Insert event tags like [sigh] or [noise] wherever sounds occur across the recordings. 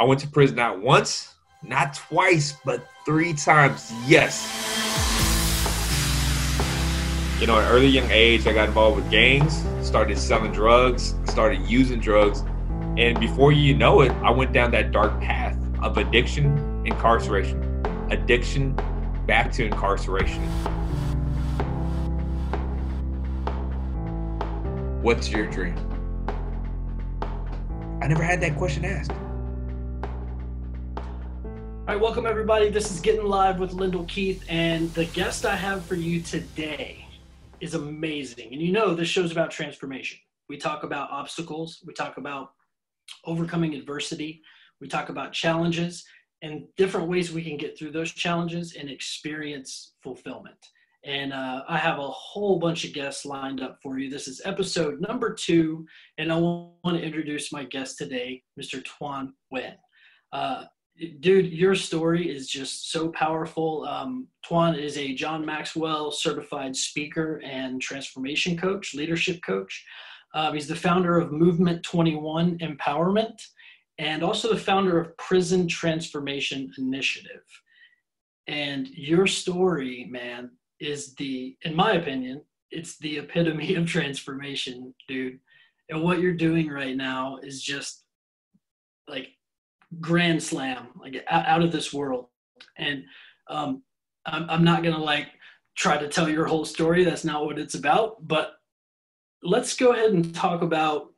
I went to prison not once, not twice, but three times. Yes. You know, at an early young age, I got involved with gangs, started selling drugs, started using drugs. And before you know it, I went down that dark path of addiction, incarceration, addiction, back to incarceration. What's your dream? I never had that question asked. All right, welcome everybody. This is Getting Live with Lyndall Keith, and the guest I have for you today is amazing. And you know, this show's about transformation. We talk about obstacles, we talk about overcoming adversity, we talk about challenges, and different ways we can get through those challenges and experience fulfillment. And uh, I have a whole bunch of guests lined up for you. This is episode number two, and I want to introduce my guest today, Mr. Tuan Nguyen. Uh, dude, your story is just so powerful. Um, Tuan is a John Maxwell certified speaker and transformation coach, leadership coach. Um, he's the founder of Movement 21 Empowerment and also the founder of Prison Transformation Initiative. And your story, man, is the, in my opinion, it's the epitome of transformation, dude. And what you're doing right now is just like grand slam, like out of this world. And um, I'm, I'm not gonna like try to tell your whole story. That's not what it's about. But let's go ahead and talk about.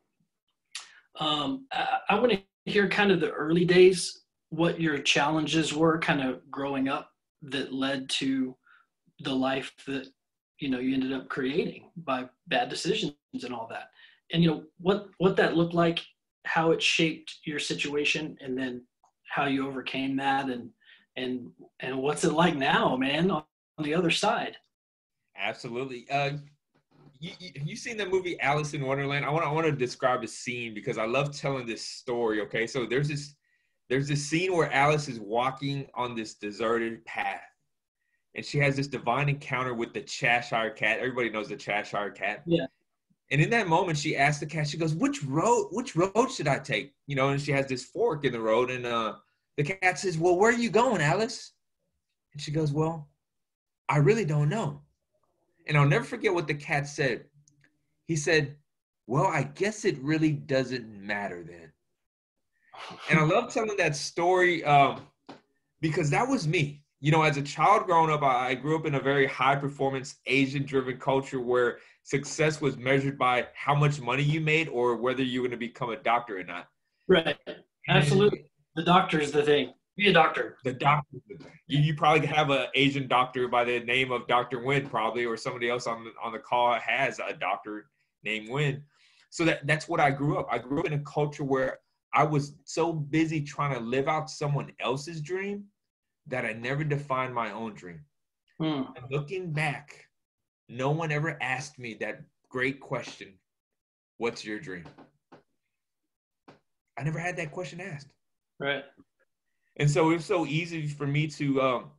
Um, I, I want to hear kind of the early days, what your challenges were, kind of growing up, that led to the life that you know you ended up creating by bad decisions and all that. And you know what what that looked like how it shaped your situation and then how you overcame that and and and what's it like now man on the other side? Absolutely. Uh you, you, you seen the movie alice in wonderland? I want i want to describe a scene because i love telling this story okay? So there's this there's this scene where alice is walking on this deserted path and she has this divine encounter with the cheshire cat. Everybody knows the cheshire cat. Yeah and in that moment, she asked the cat, she goes, which road, which road should I take? You know, and she has this fork in the road. And uh, the cat says, well, where are you going, Alice? And she goes, well, I really don't know. And I'll never forget what the cat said. He said, well, I guess it really doesn't matter then. and I love telling that story um, because that was me. You know, as a child growing up, I grew up in a very high performance, Asian driven culture where success was measured by how much money you made or whether you were going to become a doctor or not. Right. Absolutely. The doctor is the thing. Be a doctor. The doctor. You, you probably have an Asian doctor by the name of Dr. Nguyen, probably, or somebody else on the, on the call has a doctor named Nguyen. So that, that's what I grew up. I grew up in a culture where I was so busy trying to live out someone else's dream that I never defined my own dream. Hmm. And looking back, no one ever asked me that great question What's your dream? I never had that question asked. Right. And so it was so easy for me to um,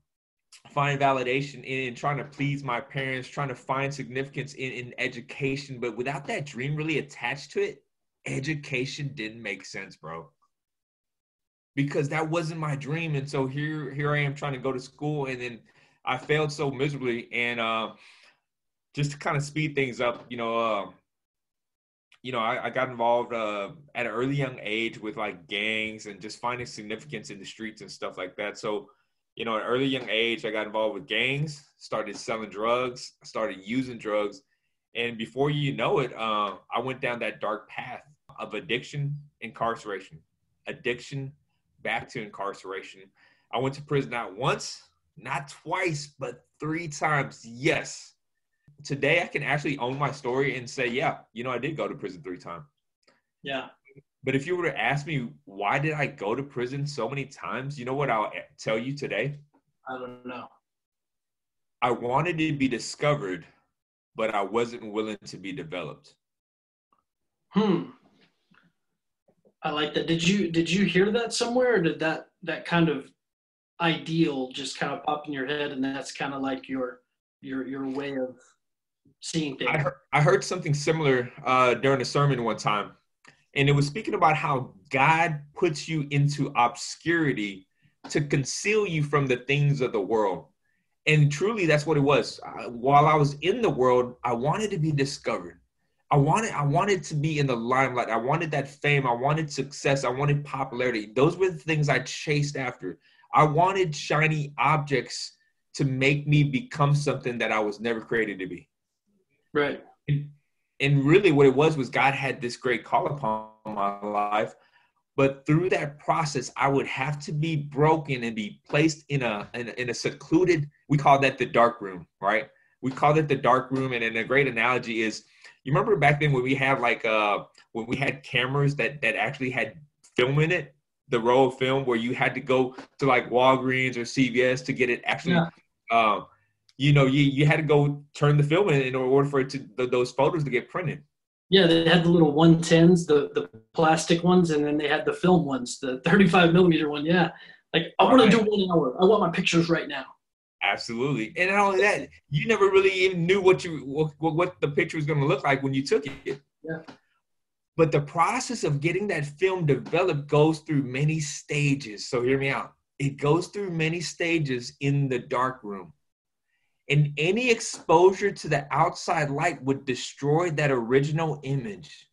find validation in, in, trying to please my parents, trying to find significance in, in education. But without that dream really attached to it, education didn't make sense, bro. Because that wasn't my dream. And so here, here I am trying to go to school and then I failed so miserably. And uh, just to kind of speed things up, you know, uh, you know, I, I got involved uh, at an early young age with like gangs and just finding significance in the streets and stuff like that. So, you know, at an early young age, I got involved with gangs, started selling drugs, started using drugs, and before you know it, uh, I went down that dark path of addiction, incarceration, addiction, back to incarceration. I went to prison not once, not twice, but three times. Yes, today I can actually own my story and say, yeah, you know, I did go to prison three times. Yeah. But if you were to ask me why did I go to prison so many times, you know what I'll tell you today? I don't know. I wanted to be discovered, but I wasn't willing to be developed. Hmm. I like that. Did you did you hear that somewhere, or did that that kind of ideal just kind of pop in your head, and that's kind of like your your your way of seeing things. I heard, I heard something similar uh, during a sermon one time, and it was speaking about how God puts you into obscurity to conceal you from the things of the world. And truly, that's what it was. while I was in the world, I wanted to be discovered. I wanted, I wanted to be in the limelight. I wanted that fame. I wanted success. I wanted popularity. Those were the things I chased after. I wanted shiny objects to make me become something that I was never created to be. Right. And, and really, what it was was God had this great call upon my life but through that process i would have to be broken and be placed in a in a, in a secluded we call that the dark room right we call it the dark room and, and a great analogy is you remember back then when we had like uh when we had cameras that that actually had film in it the roll of film where you had to go to like walgreens or cvs to get it actually yeah. uh, you know you, you had to go turn the film in in order for it to the, those photos to get printed yeah, they had the little 110s, the the plastic ones, and then they had the film ones, the 35 millimeter one. Yeah, like I want to do one hour. I want my pictures right now. Absolutely, and not only that, you never really even knew what you what, what the picture was going to look like when you took it. Yeah. But the process of getting that film developed goes through many stages. So hear me out. It goes through many stages in the dark room and any exposure to the outside light would destroy that original image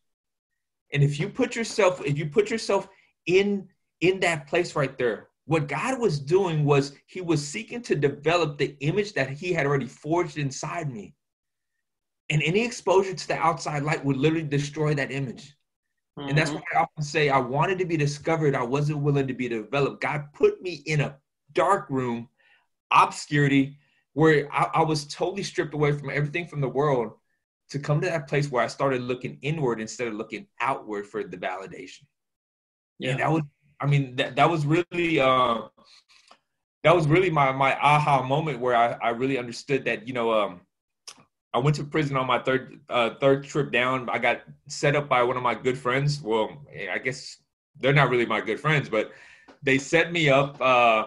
and if you put yourself if you put yourself in in that place right there what god was doing was he was seeking to develop the image that he had already forged inside me and any exposure to the outside light would literally destroy that image mm-hmm. and that's mm-hmm. why i often say i wanted to be discovered i wasn't willing to be developed god put me in a dark room obscurity where I, I, was totally stripped away from everything from the world to come to that place where I started looking inward instead of looking outward for the validation. Yeah, and that was, I mean, that that was really, uh, that was really my my aha moment where I, I really understood that you know um, I went to prison on my third uh, third trip down. I got set up by one of my good friends. Well, I guess they're not really my good friends, but they set me up. Uh,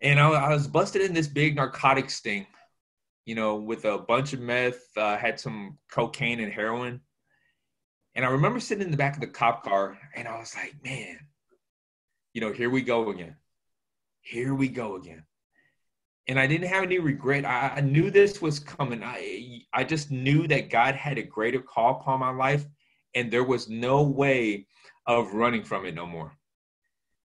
and I, I, was busted in this big narcotic sting, you know, with a bunch of meth, uh, had some cocaine and heroin. And I remember sitting in the back of the cop car, and I was like, man, you know, here we go again. Here we go again. And I didn't have any regret. I, I knew this was coming. I I just knew that God had a greater call upon my life, and there was no way of running from it no more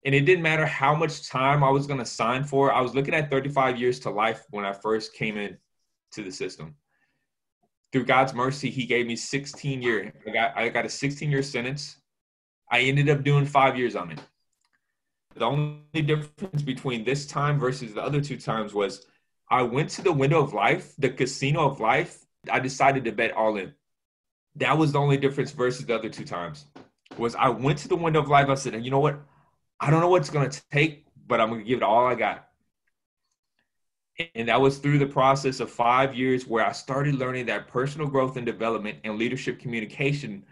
and it didn't matter how much time I was going to sign for. I was looking at 35 years to life when I first came in to the system. Through God's mercy, He gave me 16 year. I got I got a 16 year sentence. I ended up doing five years on it. The only difference between this time versus the other two times was I went to the window of life, the casino of life. I decided to bet all in. That was the only difference versus the other two times. Was I went to the window of life. I said, and you know what? I don't know what's going to take, but I'm going to give it all I got. And that was through the process of five years where I started learning that personal growth and development and leadership communication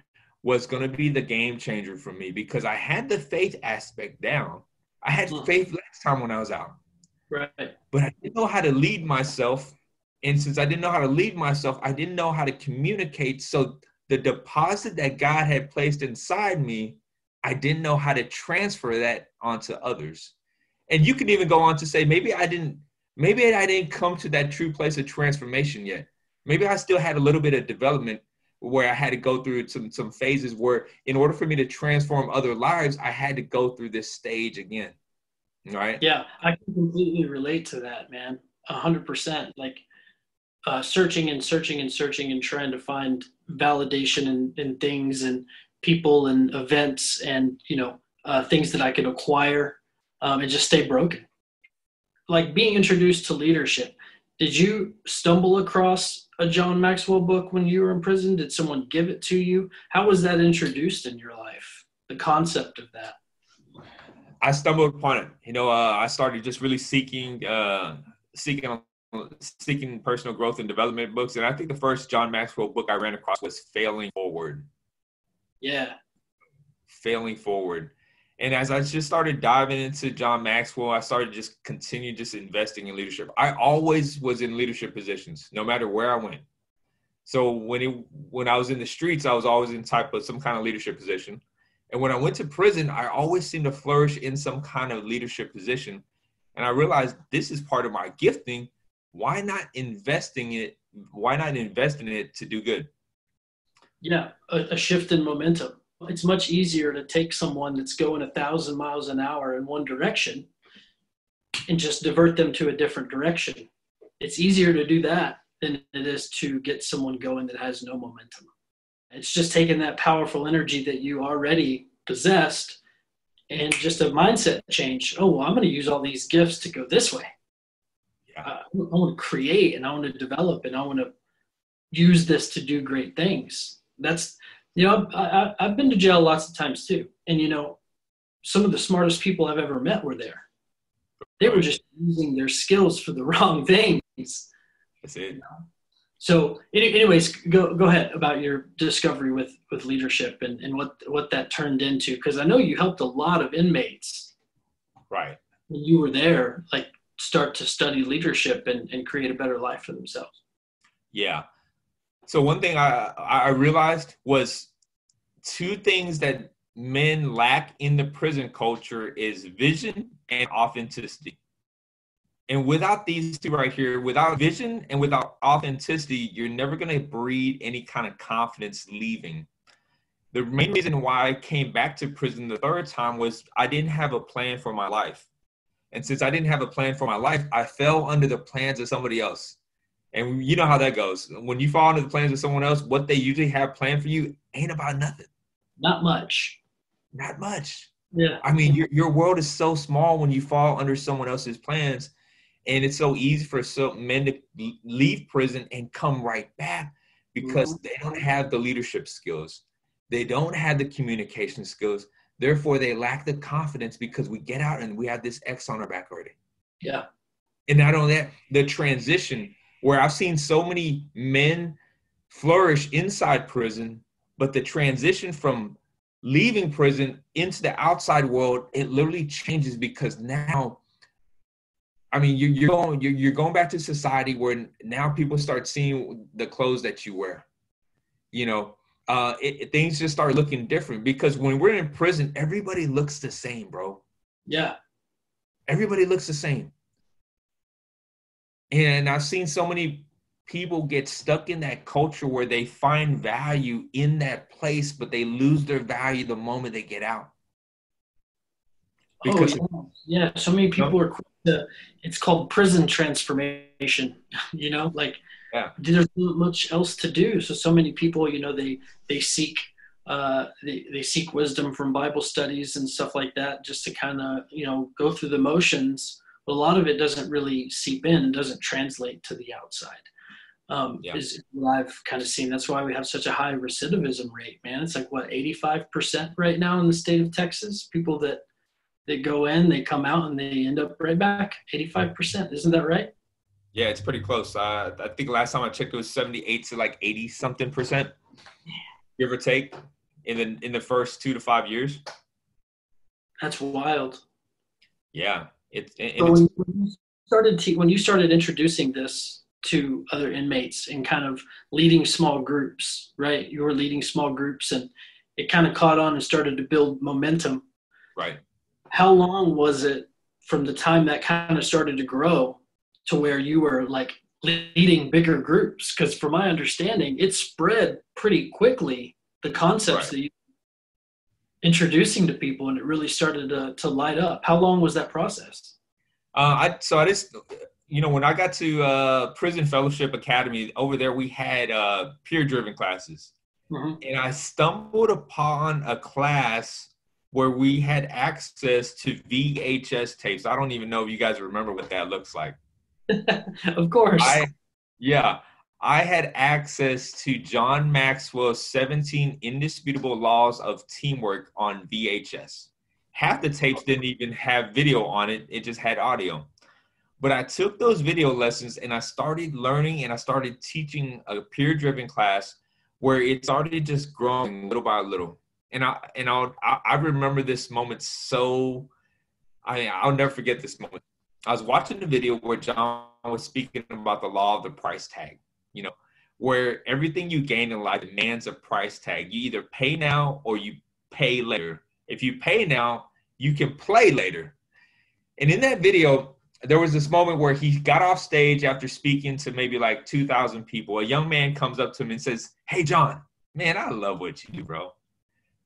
was going to be the game changer for me because I had the faith aspect down. I had mm. faith last time when I was out. Right. But I didn't know how to lead myself. And since I didn't know how to lead myself, I didn't know how to communicate. So the deposit that God had placed inside me I didn't know how to transfer that onto others. And you can even go on to say, maybe I didn't, maybe I didn't come to that true place of transformation yet. Maybe I still had a little bit of development where I had to go through some some phases where in order for me to transform other lives, I had to go through this stage again. Right? Yeah, I can completely relate to that, man. A hundred percent. Like uh, searching and searching and searching and trying to find validation in, in things and people and events and you know uh, things that I could acquire um, and just stay broken. Like being introduced to leadership. Did you stumble across a John Maxwell book when you were in prison? Did someone give it to you? How was that introduced in your life? The concept of that. I stumbled upon it. You know, uh, I started just really seeking, uh, seeking, seeking personal growth and development books. And I think the first John Maxwell book I ran across was "Failing Forward." Yeah. Failing forward. And as I just started diving into John Maxwell, I started just continue just investing in leadership. I always was in leadership positions, no matter where I went. So when it when I was in the streets, I was always in type of some kind of leadership position. And when I went to prison, I always seemed to flourish in some kind of leadership position. And I realized this is part of my gifting. Why not investing it? Why not invest in it to do good? Yeah, a, a shift in momentum. It's much easier to take someone that's going a thousand miles an hour in one direction and just divert them to a different direction. It's easier to do that than it is to get someone going that has no momentum. It's just taking that powerful energy that you already possessed and just a mindset change. Oh, well, I'm going to use all these gifts to go this way. Yeah. Uh, I want to create and I want to develop and I want to use this to do great things. That's, you know, I, I, I've been to jail lots of times too. And, you know, some of the smartest people I've ever met were there. They were just using their skills for the [laughs] wrong things. That's it. You know? So, anyways, go go ahead about your discovery with with leadership and and what what that turned into because I know you helped a lot of inmates. Right. When you were there, like start to study leadership and and create a better life for themselves. Yeah. So one thing I I realized was two things that men lack in the prison culture is vision and authenticity. And without these two right here, without vision and without authenticity, you're never going to breed any kind of confidence leaving. The main reason why I came back to prison the third time was I didn't have a plan for my life. And since I didn't have a plan for my life, I fell under the plans of somebody else. And you know how that goes. When you fall into the plans of someone else, what they usually have planned for you ain't about nothing. Not much. Not much. Yeah. I mean, your, your world is so small when you fall under someone else's plans and it's so easy for so men to leave prison and come right back because mm-hmm. they don't have the leadership skills they don't have the communication skills therefore they lack the confidence because we get out and we have this x on our back already yeah and not only that the transition where i've seen so many men flourish inside prison but the transition from leaving prison into the outside world it literally changes because now I mean, you, you're going you're, you're going back to society where now people start seeing the clothes that you wear. You know, uh, it, things just start looking different because when we're in prison, everybody looks the same, bro. Yeah, everybody looks the same. And I've seen so many people get stuck in that culture where they find value in that place, but they lose their value the moment they get out. Oh, because oh, yeah. yeah. so many people are the it's called prison transformation [laughs] you know like yeah. there's not much else to do so so many people you know they they seek uh, they, they seek wisdom from bible studies and stuff like that just to kind of you know go through the motions but a lot of it doesn't really seep in doesn't translate to the outside um, yeah. is what I've kind of seen. That's why we have such a high recidivism rate, man. It's like what 85% right now in the state of Texas. People that they go in, they come out, and they end up right back. 85%. Isn't that right? Yeah, it's pretty close. Uh, I think last time I checked, it was 78 to like 80 something percent, give or take, in the in the first two to five years. That's wild. Yeah, it, it so when, when you started te- when you started introducing this to other inmates and kind of leading small groups, right? You were leading small groups, and it kind of caught on and started to build momentum. Right how long was it from the time that kind of started to grow to where you were like leading bigger groups? Because from my understanding, it spread pretty quickly. The concepts right. that you introducing to people, and it really started to, to light up. How long was that process? Uh, I so I just you know when I got to uh, Prison Fellowship Academy over there, we had uh, peer driven classes, mm-hmm. and I stumbled upon a class where we had access to VHS tapes. I don't even know if you guys remember what that looks like. [laughs] of course. I, yeah, I had access to John Maxwell's 17 Indisputable Laws of Teamwork on VHS. Half the tapes didn't even have video on it, it just had audio. But I took those video lessons and I started learning and I started teaching a peer driven class where it started just growing little by little and I and I'll, I remember this moment so I I'll never forget this moment. I was watching the video where John was speaking about the law of the price tag. You know, where everything you gain in life demands a price tag. You either pay now or you pay later. If you pay now, you can play later. And in that video, there was this moment where he got off stage after speaking to maybe like 2,000 people. A young man comes up to him and says, Hey, John, man, I love what you do, bro.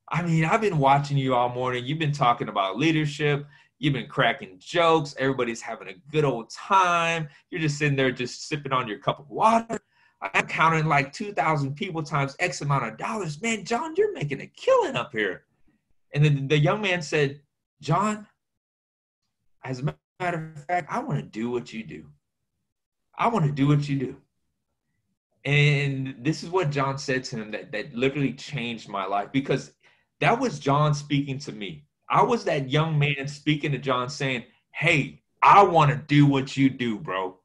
I mean, I've been watching you all morning. You've been talking about leadership. You've been cracking jokes. Everybody's having a good old time. You're just sitting there just sipping on your cup of water. I'm counting like 2,000 people times X amount of dollars. Man, John, you're making a killing up here. And then the young man said, John, as a matter of fact, I want to do what you do. I want to do what you do. And this is what John said to him that, that literally changed my life because that was John speaking to me. I was that young man speaking to John saying, Hey, I want to do what you do, bro.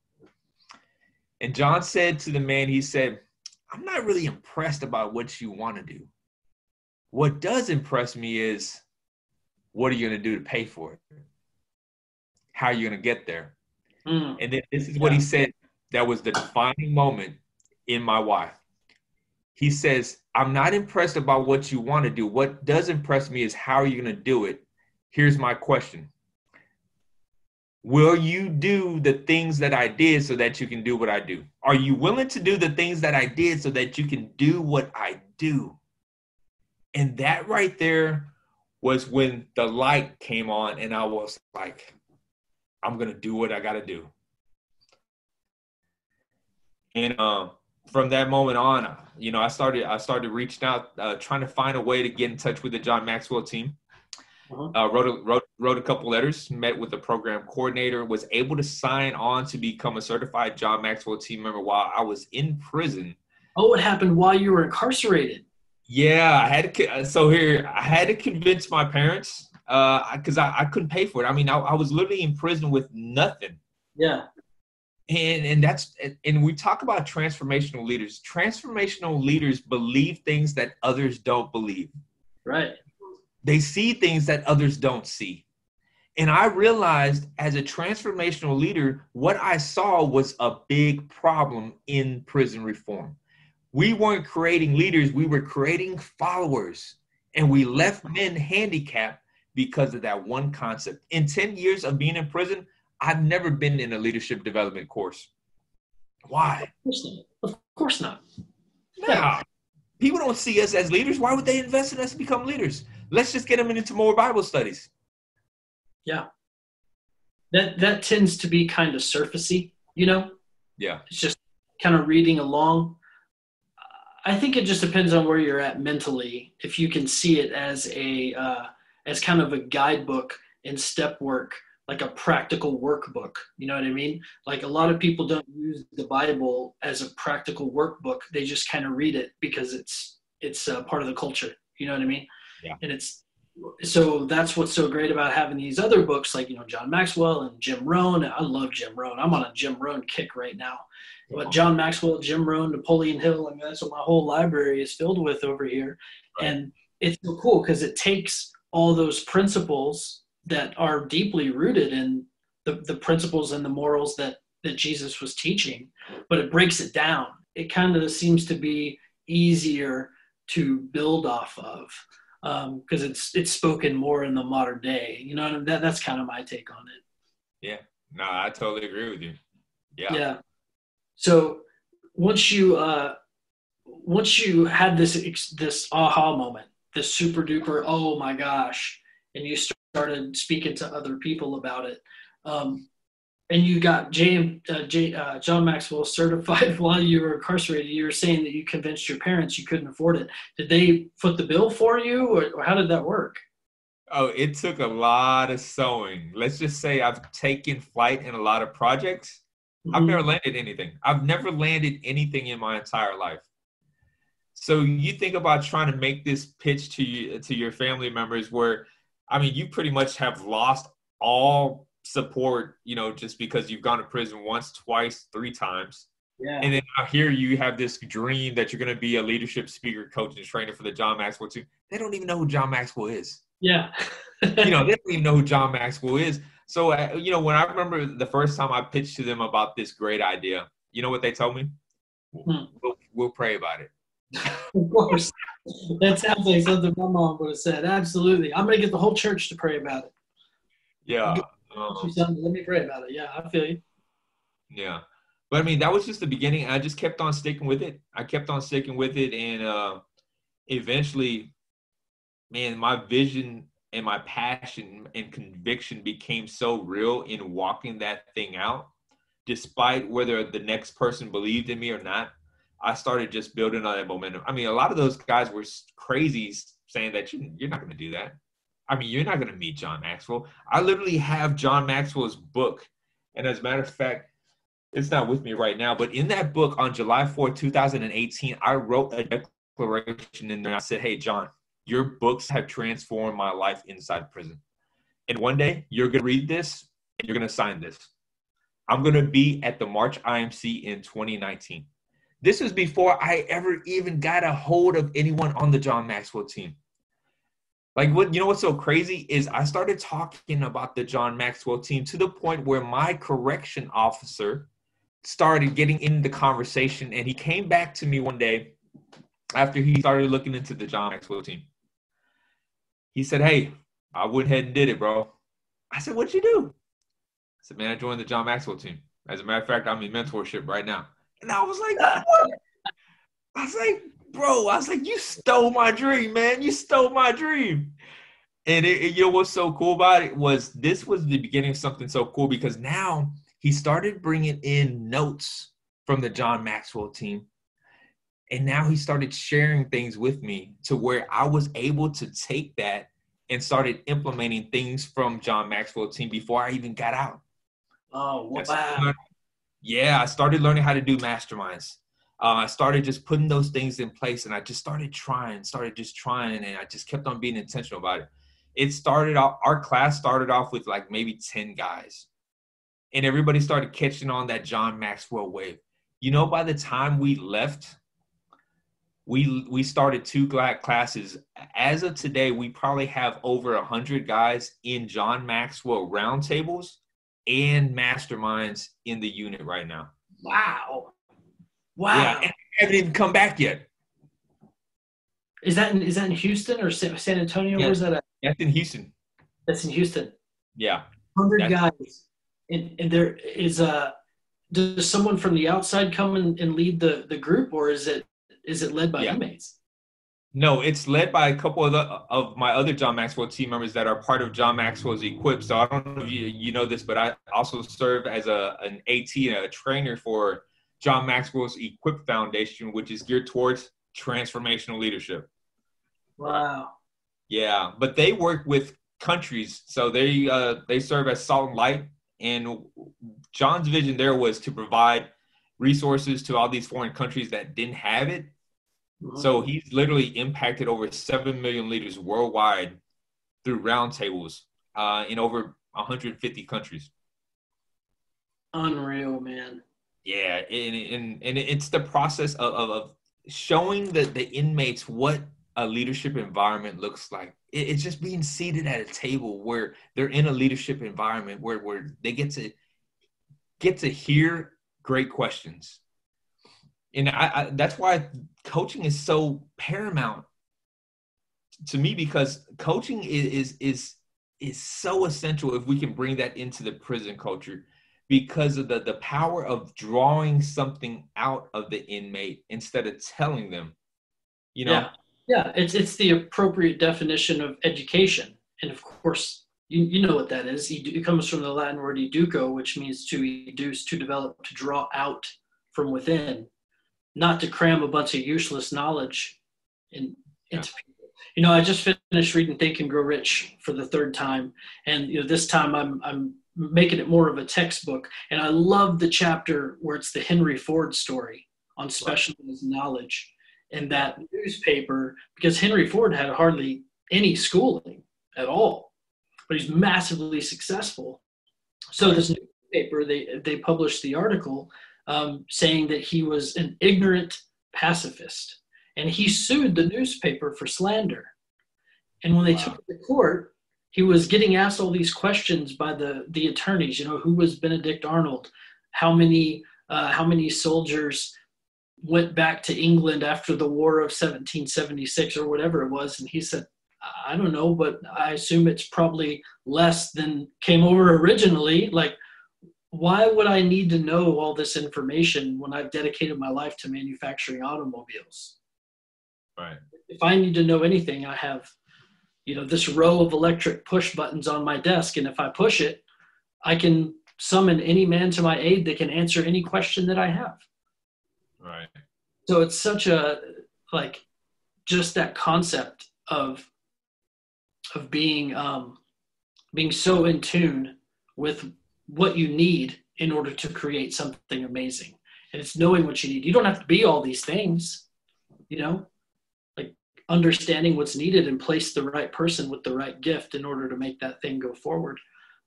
And John said to the man, He said, I'm not really impressed about what you want to do. What does impress me is what are you going to do to pay for it? How are you going to get there? Mm. And then this is what he said that was the defining moment in my wife. He says, I'm not impressed about what you want to do. What does impress me is how are you going to do it? Here's my question Will you do the things that I did so that you can do what I do? Are you willing to do the things that I did so that you can do what I do? And that right there was when the light came on, and I was like, I'm going to do what I got to do. And um, from that moment on, you know, I started I started reaching out, uh, trying to find a way to get in touch with the John Maxwell team. Uh-huh. Uh, wrote, a, wrote wrote a couple letters, met with the program coordinator, was able to sign on to become a certified John Maxwell team member while I was in prison. Oh, what happened while you were incarcerated? Yeah, I had to. So here, I had to convince my parents because uh, I, I couldn't pay for it. I mean, I, I was literally in prison with nothing. Yeah and and that's and we talk about transformational leaders transformational leaders believe things that others don't believe right they see things that others don't see and i realized as a transformational leader what i saw was a big problem in prison reform we weren't creating leaders we were creating followers and we left men handicapped because of that one concept in 10 years of being in prison I've never been in a leadership development course. Why? Of course not. Of course not. People don't see us as leaders. Why would they invest in us to become leaders? Let's just get them into more Bible studies. Yeah. That that tends to be kind of surfacey, you know? Yeah. It's just kind of reading along. I think it just depends on where you're at mentally. If you can see it as a uh, as kind of a guidebook and step work like a practical workbook. You know what I mean? Like a lot of people don't use the Bible as a practical workbook. They just kind of read it because it's it's uh, part of the culture. You know what I mean? Yeah. And it's so that's what's so great about having these other books like you know John Maxwell and Jim Rohn. I love Jim Rohn. I'm on a Jim Rohn kick right now. But John Maxwell, Jim Rohn, Napoleon Hill. I mean that's what my whole library is filled with over here. Right. And it's so cool because it takes all those principles that are deeply rooted in the, the principles and the morals that that Jesus was teaching, but it breaks it down. It kind of seems to be easier to build off of because um, it's it's spoken more in the modern day. You know, that that's kind of my take on it. Yeah, no, I totally agree with you. Yeah. Yeah. So once you uh, once you had this this aha moment, this super duper, oh my gosh, and you started speaking to other people about it. Um, and you got uh, Jay, uh, John Maxwell certified [laughs] while you were incarcerated. You were saying that you convinced your parents you couldn't afford it. Did they foot the bill for you, or, or how did that work? Oh, it took a lot of sowing. Let's just say I've taken flight in a lot of projects. Mm-hmm. I've never landed anything. I've never landed anything in my entire life. So you think about trying to make this pitch to you to your family members where I mean, you pretty much have lost all support, you know, just because you've gone to prison once, twice, three times. Yeah. And then here you have this dream that you're going to be a leadership speaker, coach, and trainer for the John Maxwell team. They don't even know who John Maxwell is. Yeah. [laughs] you know, they don't even know who John [laughs] Maxwell is. So, uh, you know, when I remember the first time I pitched to them about this great idea, you know what they told me? Hmm. We'll, we'll pray about it. [laughs] of course. That sounds like something my mom would have said. Absolutely. I'm going to get the whole church to pray about it. Yeah. Um, Let me pray about it. Yeah, I feel you. Yeah. But I mean, that was just the beginning. I just kept on sticking with it. I kept on sticking with it. And uh, eventually, man, my vision and my passion and conviction became so real in walking that thing out, despite whether the next person believed in me or not. I started just building on that momentum. I mean, a lot of those guys were crazy saying that you, you're not going to do that. I mean, you're not going to meet John Maxwell. I literally have John Maxwell's book. And as a matter of fact, it's not with me right now, but in that book on July 4, 2018, I wrote a declaration in there. I said, Hey, John, your books have transformed my life inside prison. And one day you're going to read this and you're going to sign this. I'm going to be at the March IMC in 2019. This was before I ever even got a hold of anyone on the John Maxwell team. Like what you know what's so crazy is I started talking about the John Maxwell team to the point where my correction officer started getting in the conversation and he came back to me one day after he started looking into the John Maxwell team. He said, Hey, I went ahead and did it, bro. I said, What'd you do? I said, Man, I joined the John Maxwell team. As a matter of fact, I'm in mentorship right now. And I was like, what? I was like, bro, I was like, you stole my dream, man. You stole my dream. And it, it, you know what's so cool about it was this was the beginning of something so cool because now he started bringing in notes from the John Maxwell team. And now he started sharing things with me to where I was able to take that and started implementing things from John Maxwell team before I even got out. Oh, wow. Yeah, I started learning how to do masterminds. Uh, I started just putting those things in place and I just started trying, started just trying, and I just kept on being intentional about it. It started off, our class started off with like maybe 10 guys, and everybody started catching on that John Maxwell wave. You know, by the time we left, we we started two classes. As of today, we probably have over a hundred guys in John Maxwell roundtables and masterminds in the unit right now. Wow. Wow. Yeah, and haven't even come back yet. Is that in, is that in Houston or San Antonio? Yeah. Where's that at? That's in Houston. That's in Houston. Yeah. Hundred guys, and, and there is a. Does someone from the outside come and, and lead the the group, or is it is it led by yeah. inmates? No, it's led by a couple of the, of my other John Maxwell team members that are part of John Maxwell's Equip. So I don't know if you, you know this, but I also serve as a an AT and a trainer for John Maxwell's Equip Foundation, which is geared towards transformational leadership. Wow. Yeah, but they work with countries, so they uh, they serve as salt and light. And John's vision there was to provide resources to all these foreign countries that didn't have it Mm-hmm. So he's literally impacted over 7 million leaders worldwide through roundtables uh, in over 150 countries. Unreal, man. Yeah, and, and, and it's the process of, of, of showing the, the inmates what a leadership environment looks like. It's just being seated at a table where they're in a leadership environment where, where they get to get to hear great questions and I, I, that's why coaching is so paramount to me because coaching is, is is is so essential if we can bring that into the prison culture because of the the power of drawing something out of the inmate instead of telling them you know? Yeah, yeah. it's it's the appropriate definition of education. And of course you, you know what that is. It comes from the latin word educo which means to educe to develop to draw out from within. Not to cram a bunch of useless knowledge in, into people. You know, I just finished reading Think and Grow Rich for the third time, and you know, this time I'm I'm making it more of a textbook. And I love the chapter where it's the Henry Ford story on specialized knowledge in that newspaper because Henry Ford had hardly any schooling at all, but he's massively successful. So this newspaper they they published the article um, saying that he was an ignorant pacifist. And he sued the newspaper for slander. And when they wow. took it to court, he was getting asked all these questions by the, the attorneys. You know, who was Benedict Arnold? How many uh, how many soldiers went back to England after the War of 1776 or whatever it was, and he said, I don't know, but I assume it's probably less than came over originally. Like, why would I need to know all this information when I've dedicated my life to manufacturing automobiles? Right. If I need to know anything, I have, you know, this row of electric push buttons on my desk, and if I push it, I can summon any man to my aid that can answer any question that I have. Right. So it's such a like just that concept of of being um, being so in tune with what you need in order to create something amazing. And it's knowing what you need. You don't have to be all these things, you know, understanding what's needed and place the right person with the right gift in order to make that thing go forward.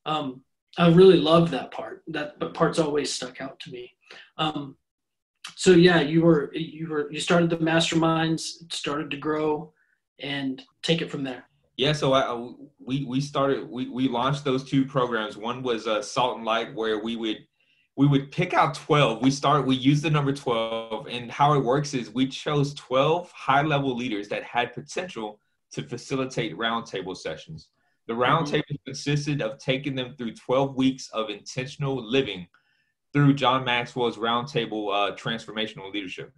Um, I really love that part. That part's always stuck out to me. Um, so yeah, you were you were you started the masterminds, started to grow, and take it from there. Yeah, so I, we we started we we launched those two programs. One was uh, Salt and Light, where we would we would pick out 12 we start we use the number 12 and how it works is we chose 12 high level leaders that had potential to facilitate roundtable sessions the roundtable mm-hmm. consisted of taking them through 12 weeks of intentional living through John Maxwell's roundtable uh, transformational leadership.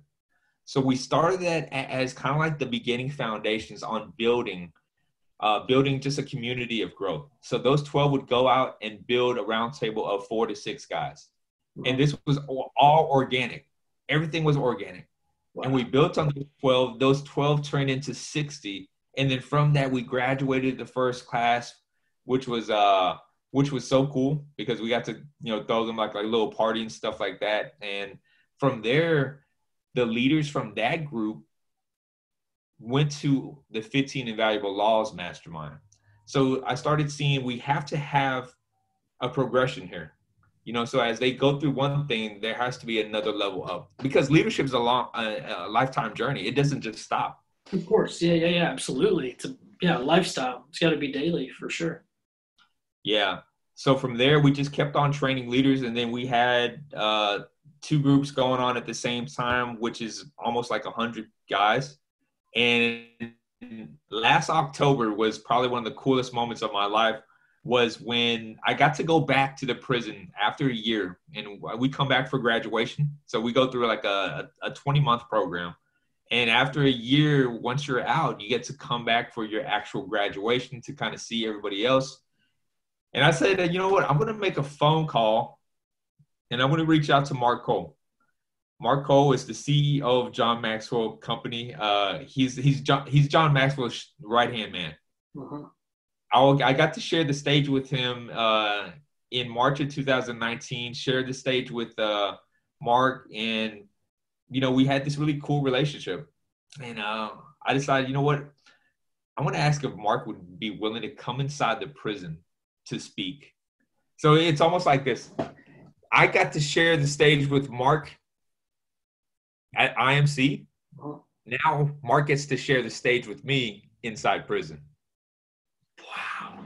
So we started that as kind of like the beginning foundations on building, uh, building just a community of growth. So those 12 would go out and build a roundtable of four to six guys. And this was all organic. Everything was organic. Wow. And we built on those 12. Those 12 turned into 60 and then from that we graduated the first class which was uh which was so cool because we got to you know throw them like like little party and stuff like that and from there the leaders from that group went to the 15 invaluable laws mastermind so i started seeing we have to have a progression here you know so as they go through one thing there has to be another level up because leadership is a long a, a lifetime journey it doesn't just stop of course. Yeah, yeah, yeah, absolutely. It's a yeah, lifestyle. It's got to be daily for sure. Yeah. So from there, we just kept on training leaders, and then we had uh, two groups going on at the same time, which is almost like a hundred guys. And last October was probably one of the coolest moments of my life. Was when I got to go back to the prison after a year, and we come back for graduation. So we go through like a, a 20 month program and after a year, once you're out, you get to come back for your actual graduation to kind of see everybody else. And I said, that you know what? I'm going to make a phone call and I'm going to reach out to Mark Cole. Mark Cole is the CEO of John Maxwell Company. Uh, he's he's John he's John Maxwell's right hand man. Mm-hmm. I I got to share the stage with him uh, in March of 2019. Shared the stage with uh, Mark, and you know, we had this really cool relationship. And uh, I decided, you know what? I want to ask if Mark would be willing to come inside the prison to speak. So it's almost like this. I got to share the stage with Mark at IMC. Uh-huh. Now Mark gets to share the stage with me inside prison. Wow.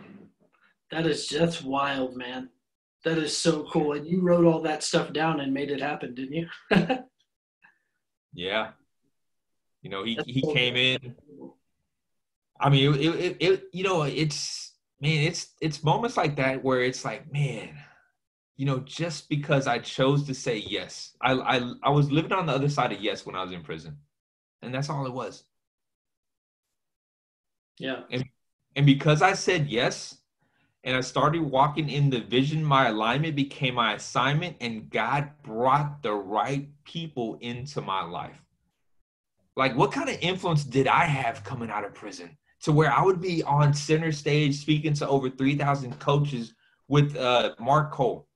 That is that's wild, man. That is so cool. And you wrote all that stuff down and made it happen, didn't you? [laughs] Yeah. You know, he, he came in. I mean, it, it, it, you know, it's, man, it's, it's moments like that where it's like, man, you know, just because I chose to say yes, I, I, I was living on the other side of yes when I was in prison. And that's all it was. Yeah. And, and because I said yes, and I started walking in the vision. My alignment became my assignment, and God brought the right people into my life. Like, what kind of influence did I have coming out of prison to where I would be on center stage speaking to over 3,000 coaches with uh, Mark Cole?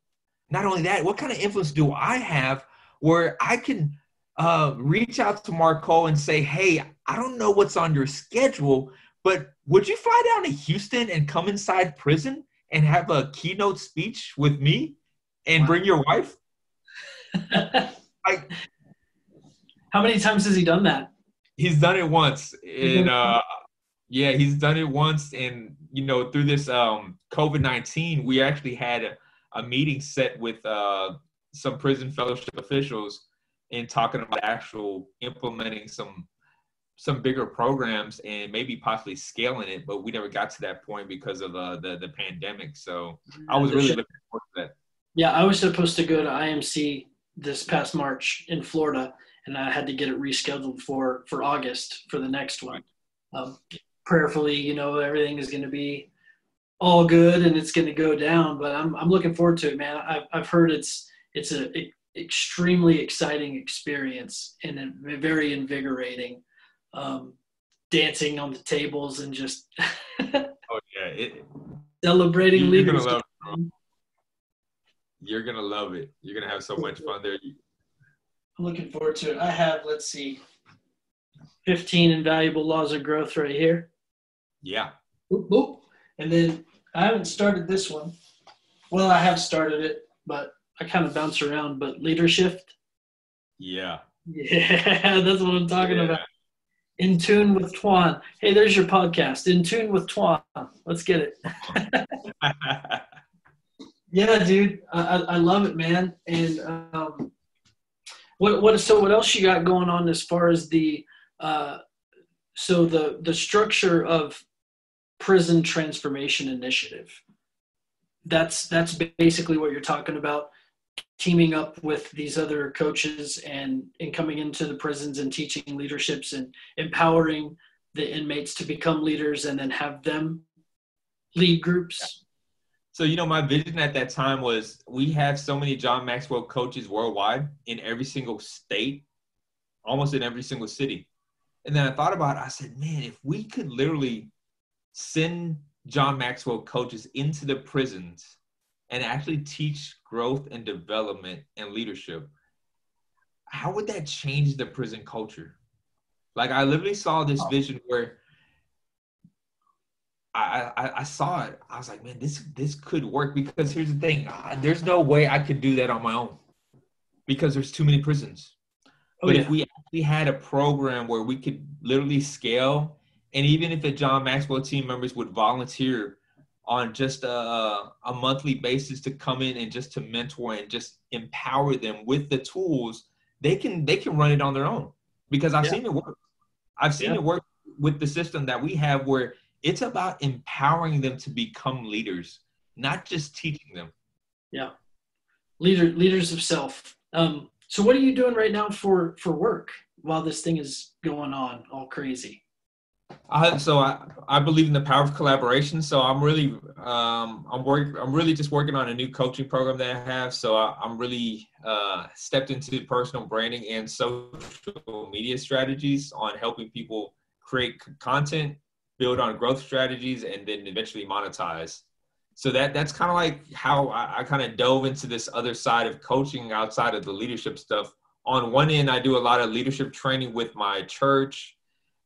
Not only that, what kind of influence do I have where I can uh, reach out to Mark Cole and say, hey, I don't know what's on your schedule, but would you fly down to Houston and come inside prison and have a keynote speech with me and wow. bring your wife? [laughs] like, how many times has he done that? He's done it once. And uh, yeah, he's done it once. And you know, through this um, COVID nineteen, we actually had a, a, meeting set with uh, some prison fellowship officials and talking about actual implementing some some bigger programs and maybe possibly scaling it, but we never got to that point because of uh, the the pandemic. So I was really looking forward to that. Yeah, I was supposed to go to IMC this past March in Florida, and I had to get it rescheduled for for August for the next one. Um, prayerfully, you know, everything is going to be all good and it's going to go down. But I'm I'm looking forward to it, man. I've I've heard it's it's a, a extremely exciting experience and a, very invigorating. Um, dancing on the tables and just [laughs] oh yeah, it, celebrating you're leaders. Gonna love it, you're gonna love it. You're gonna have so much fun there. I'm looking forward to it. I have let's see, 15 invaluable laws of growth right here. Yeah. Boop, boop. And then I haven't started this one. Well, I have started it, but I kind of bounce around. But leadership. Yeah. [laughs] Yeah, that's what I'm talking yeah. about. In tune with Tuan. Hey, there's your podcast. In tune with Tuan. Let's get it. [laughs] yeah, dude, I, I love it, man. And um, what what so what else you got going on as far as the uh, so the the structure of prison transformation initiative that's that's basically what you're talking about teaming up with these other coaches and and coming into the prisons and teaching leaderships and empowering the inmates to become leaders and then have them lead groups. So you know my vision at that time was we have so many john maxwell coaches worldwide in every single state almost in every single city. And then i thought about it i said man if we could literally send John Maxwell coaches into the prisons and actually teach growth and development and leadership, how would that change the prison culture? Like I literally saw this vision where I, I, I saw it. I was like, man, this this could work because here's the thing: uh, there's no way I could do that on my own because there's too many prisons. Oh, but yeah. if we actually had a program where we could literally scale and even if the John Maxwell team members would volunteer on just a, a monthly basis to come in and just to mentor and just empower them with the tools, they can they can run it on their own because I've yeah. seen it work. I've seen yeah. it work with the system that we have where it's about empowering them to become leaders, not just teaching them. Yeah, leader leaders of self. Um, so, what are you doing right now for for work while this thing is going on all crazy? I, so I, I believe in the power of collaboration. So I'm really um, I'm work I'm really just working on a new coaching program that I have. So I, am really uh, stepped into personal branding and social media strategies on helping people create content, build on growth strategies, and then eventually monetize. So that that's kind of like how I, I kind of dove into this other side of coaching outside of the leadership stuff. On one end, I do a lot of leadership training with my church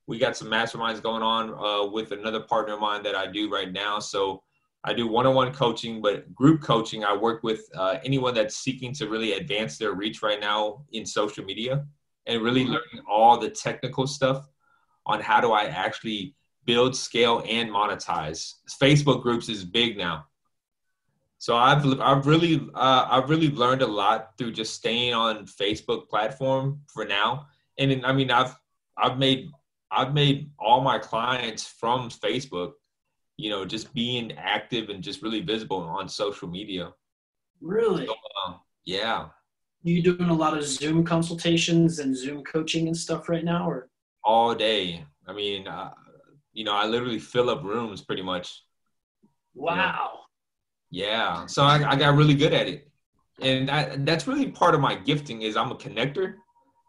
we got some masterminds going on uh, with another partner of mine that I do right now. So I do one-on-one coaching, but group coaching, I work with uh, anyone that's seeking to really advance their reach right now in social media and really mm-hmm. learning all the technical stuff on how do I actually build, scale, and monetize. Facebook groups is big now. So I've I've really uh, I've really learned a lot through just staying on Facebook platform for now. And I mean I've I've made I've made all my clients from Facebook, you know, just being active and just really visible on social media. Really? So, uh, yeah. You doing a lot of Zoom consultations and Zoom coaching and stuff right now, or? All day. I mean, uh, you know, I literally fill up rooms pretty much. Wow. You know? Yeah. So I, I got really good at it, and I, that's really part of my gifting is I'm a connector.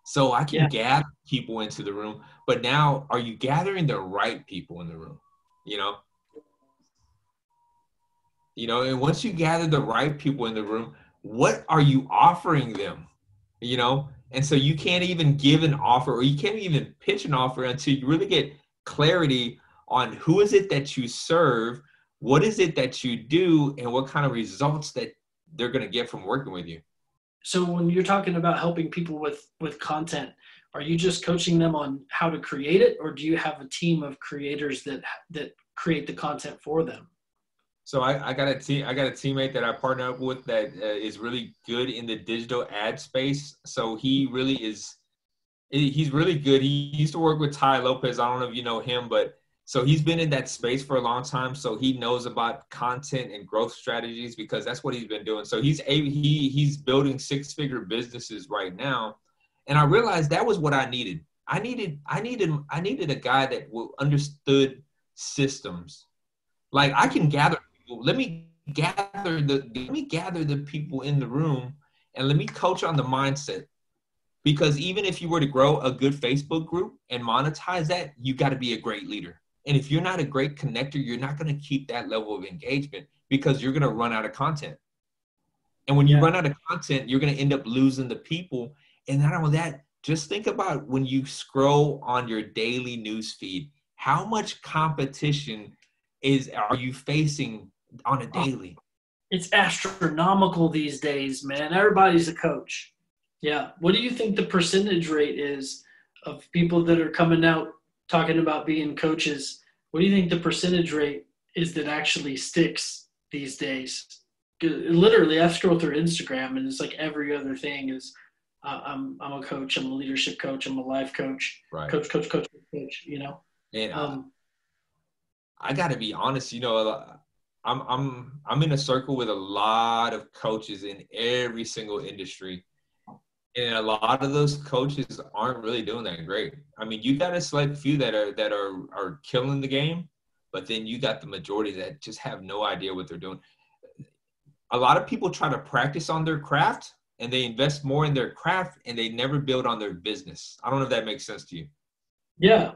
So I can yeah. gather people into the room. But now, are you gathering the right people in the room? You know? You know, and once you gather the right people in the room, what are you offering them? You know? And so you can't even give an offer or you can't even pitch an offer until you really get clarity on who is it that you serve, what is it that you do, and what kind of results that they're going to get from working with you so when you're talking about helping people with with content are you just coaching them on how to create it or do you have a team of creators that that create the content for them So I, I got a team. I got a teammate that I partner up with that uh, is really good in the digital ad space. So he really is. He's really good. He used to work with Tai Lopez. I don't know if you know him, but so he's been in that space for a long time. So he knows about content and growth strategies because that's what he's been doing. So he's a he he's building six figure businesses right now, and I realized that was what I needed. I needed I needed I needed a guy that understood systems. Like I can gather people. Let me gather the let me gather the people in the room and let me coach on the mindset. Because even if you were to grow a good Facebook group and monetize that, you got to be a great leader. And if you're not a great connector, you're not going to keep that level of engagement because you're going to run out of content. And when you yeah. run out of content, you're going to end up losing the people. And not only that, just think about when you scroll on your daily news feed, how much competition is are you facing on a oh, daily? It's astronomical these days, man. Everybody's a coach. Yeah. What do you think the percentage rate is of people that are coming out talking about being coaches? What do you think the percentage rate is that actually sticks these days? Literally, I scroll through Instagram and it's like every other thing is I'm I'm a coach. I'm a leadership coach. I'm a life coach. Right. Coach, coach, coach, coach. You know. And um, I got to be honest. You know, I'm I'm I'm in a circle with a lot of coaches in every single industry, and a lot of those coaches aren't really doing that great. I mean, you got a select few that are that are are killing the game, but then you got the majority that just have no idea what they're doing. A lot of people try to practice on their craft and they invest more in their craft and they never build on their business. I don't know if that makes sense to you. Yeah.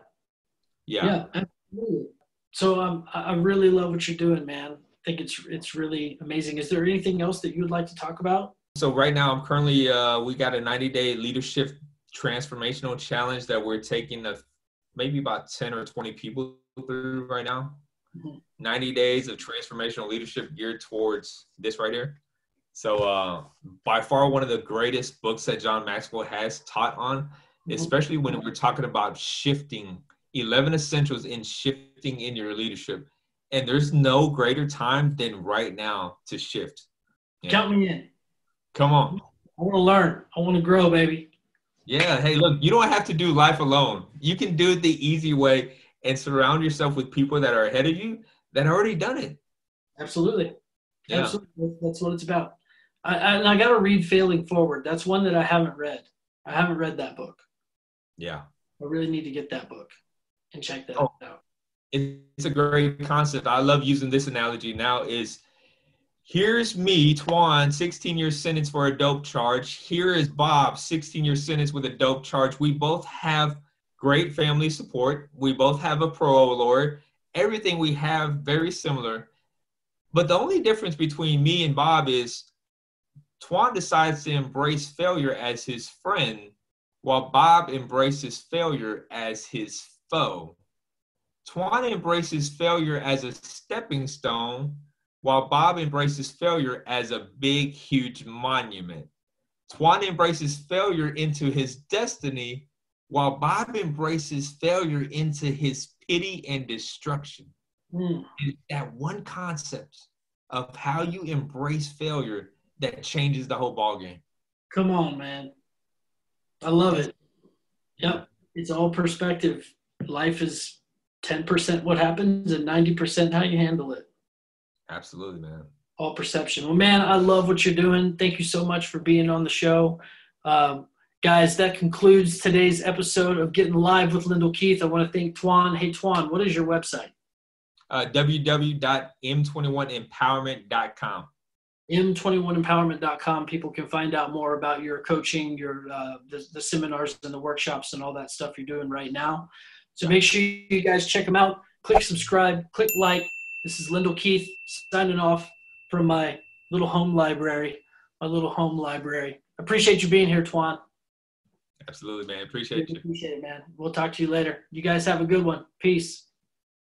Yeah. Yeah. Absolutely. So um, I really love what you're doing, man. I think it's it's really amazing. Is there anything else that you would like to talk about? So right now, I'm currently uh, we got a 90 day leadership transformational challenge that we're taking a, maybe about 10 or 20 people through right now. Mm-hmm. 90 days of transformational leadership geared towards this right here. So, uh, by far, one of the greatest books that John Maxwell has taught on, mm-hmm. especially when we're talking about shifting 11 essentials in shifting in your leadership. And there's no greater time than right now to shift. Yeah. Count me in. Come on. I want to learn. I want to grow, baby. Yeah. Hey, look, you don't have to do life alone. You can do it the easy way and surround yourself with people that are ahead of you that already done it. Absolutely. Yeah. Absolutely. That's what it's about. I, I, I got to read Failing Forward. That's one that I haven't read. I haven't read that book. Yeah. I really need to get that book and check that oh, out. It's a great concept. I love using this analogy now is here's me, Tuan, 16 year sentence for a dope charge. Here is Bob, 16 year sentence with a dope charge. We both have great family support. We both have a parole lawyer. Everything we have very similar. But the only difference between me and Bob is Tuan decides to embrace failure as his friend, while Bob embraces failure as his foe. Tuan embraces failure as a stepping stone, while Bob embraces failure as a big, huge monument. Tuan embraces failure into his destiny, while Bob embraces failure into his pity and destruction. Mm. that one concept of how you embrace failure that changes the whole ball game. Come on, man. I love it. Yep. It's all perspective. Life is 10% what happens and 90% how you handle it. Absolutely, man. All perception. Well, man, I love what you're doing. Thank you so much for being on the show. Um, guys, that concludes today's episode of Getting Live with Lyndall Keith. I want to thank Tuan. Hey, Tuan, what is your website? Uh, www.m21empowerment.com m21empowerment.com people can find out more about your coaching your uh, the, the, seminars and the workshops and all that stuff you're doing right now so make sure you guys check them out click subscribe click like this is lyndall keith signing off from my little home library my little home library. Appreciate you being here tuan. Absolutely man. Appreciate you. appreciate it man. We'll talk to you later. You guys have a good one. Peace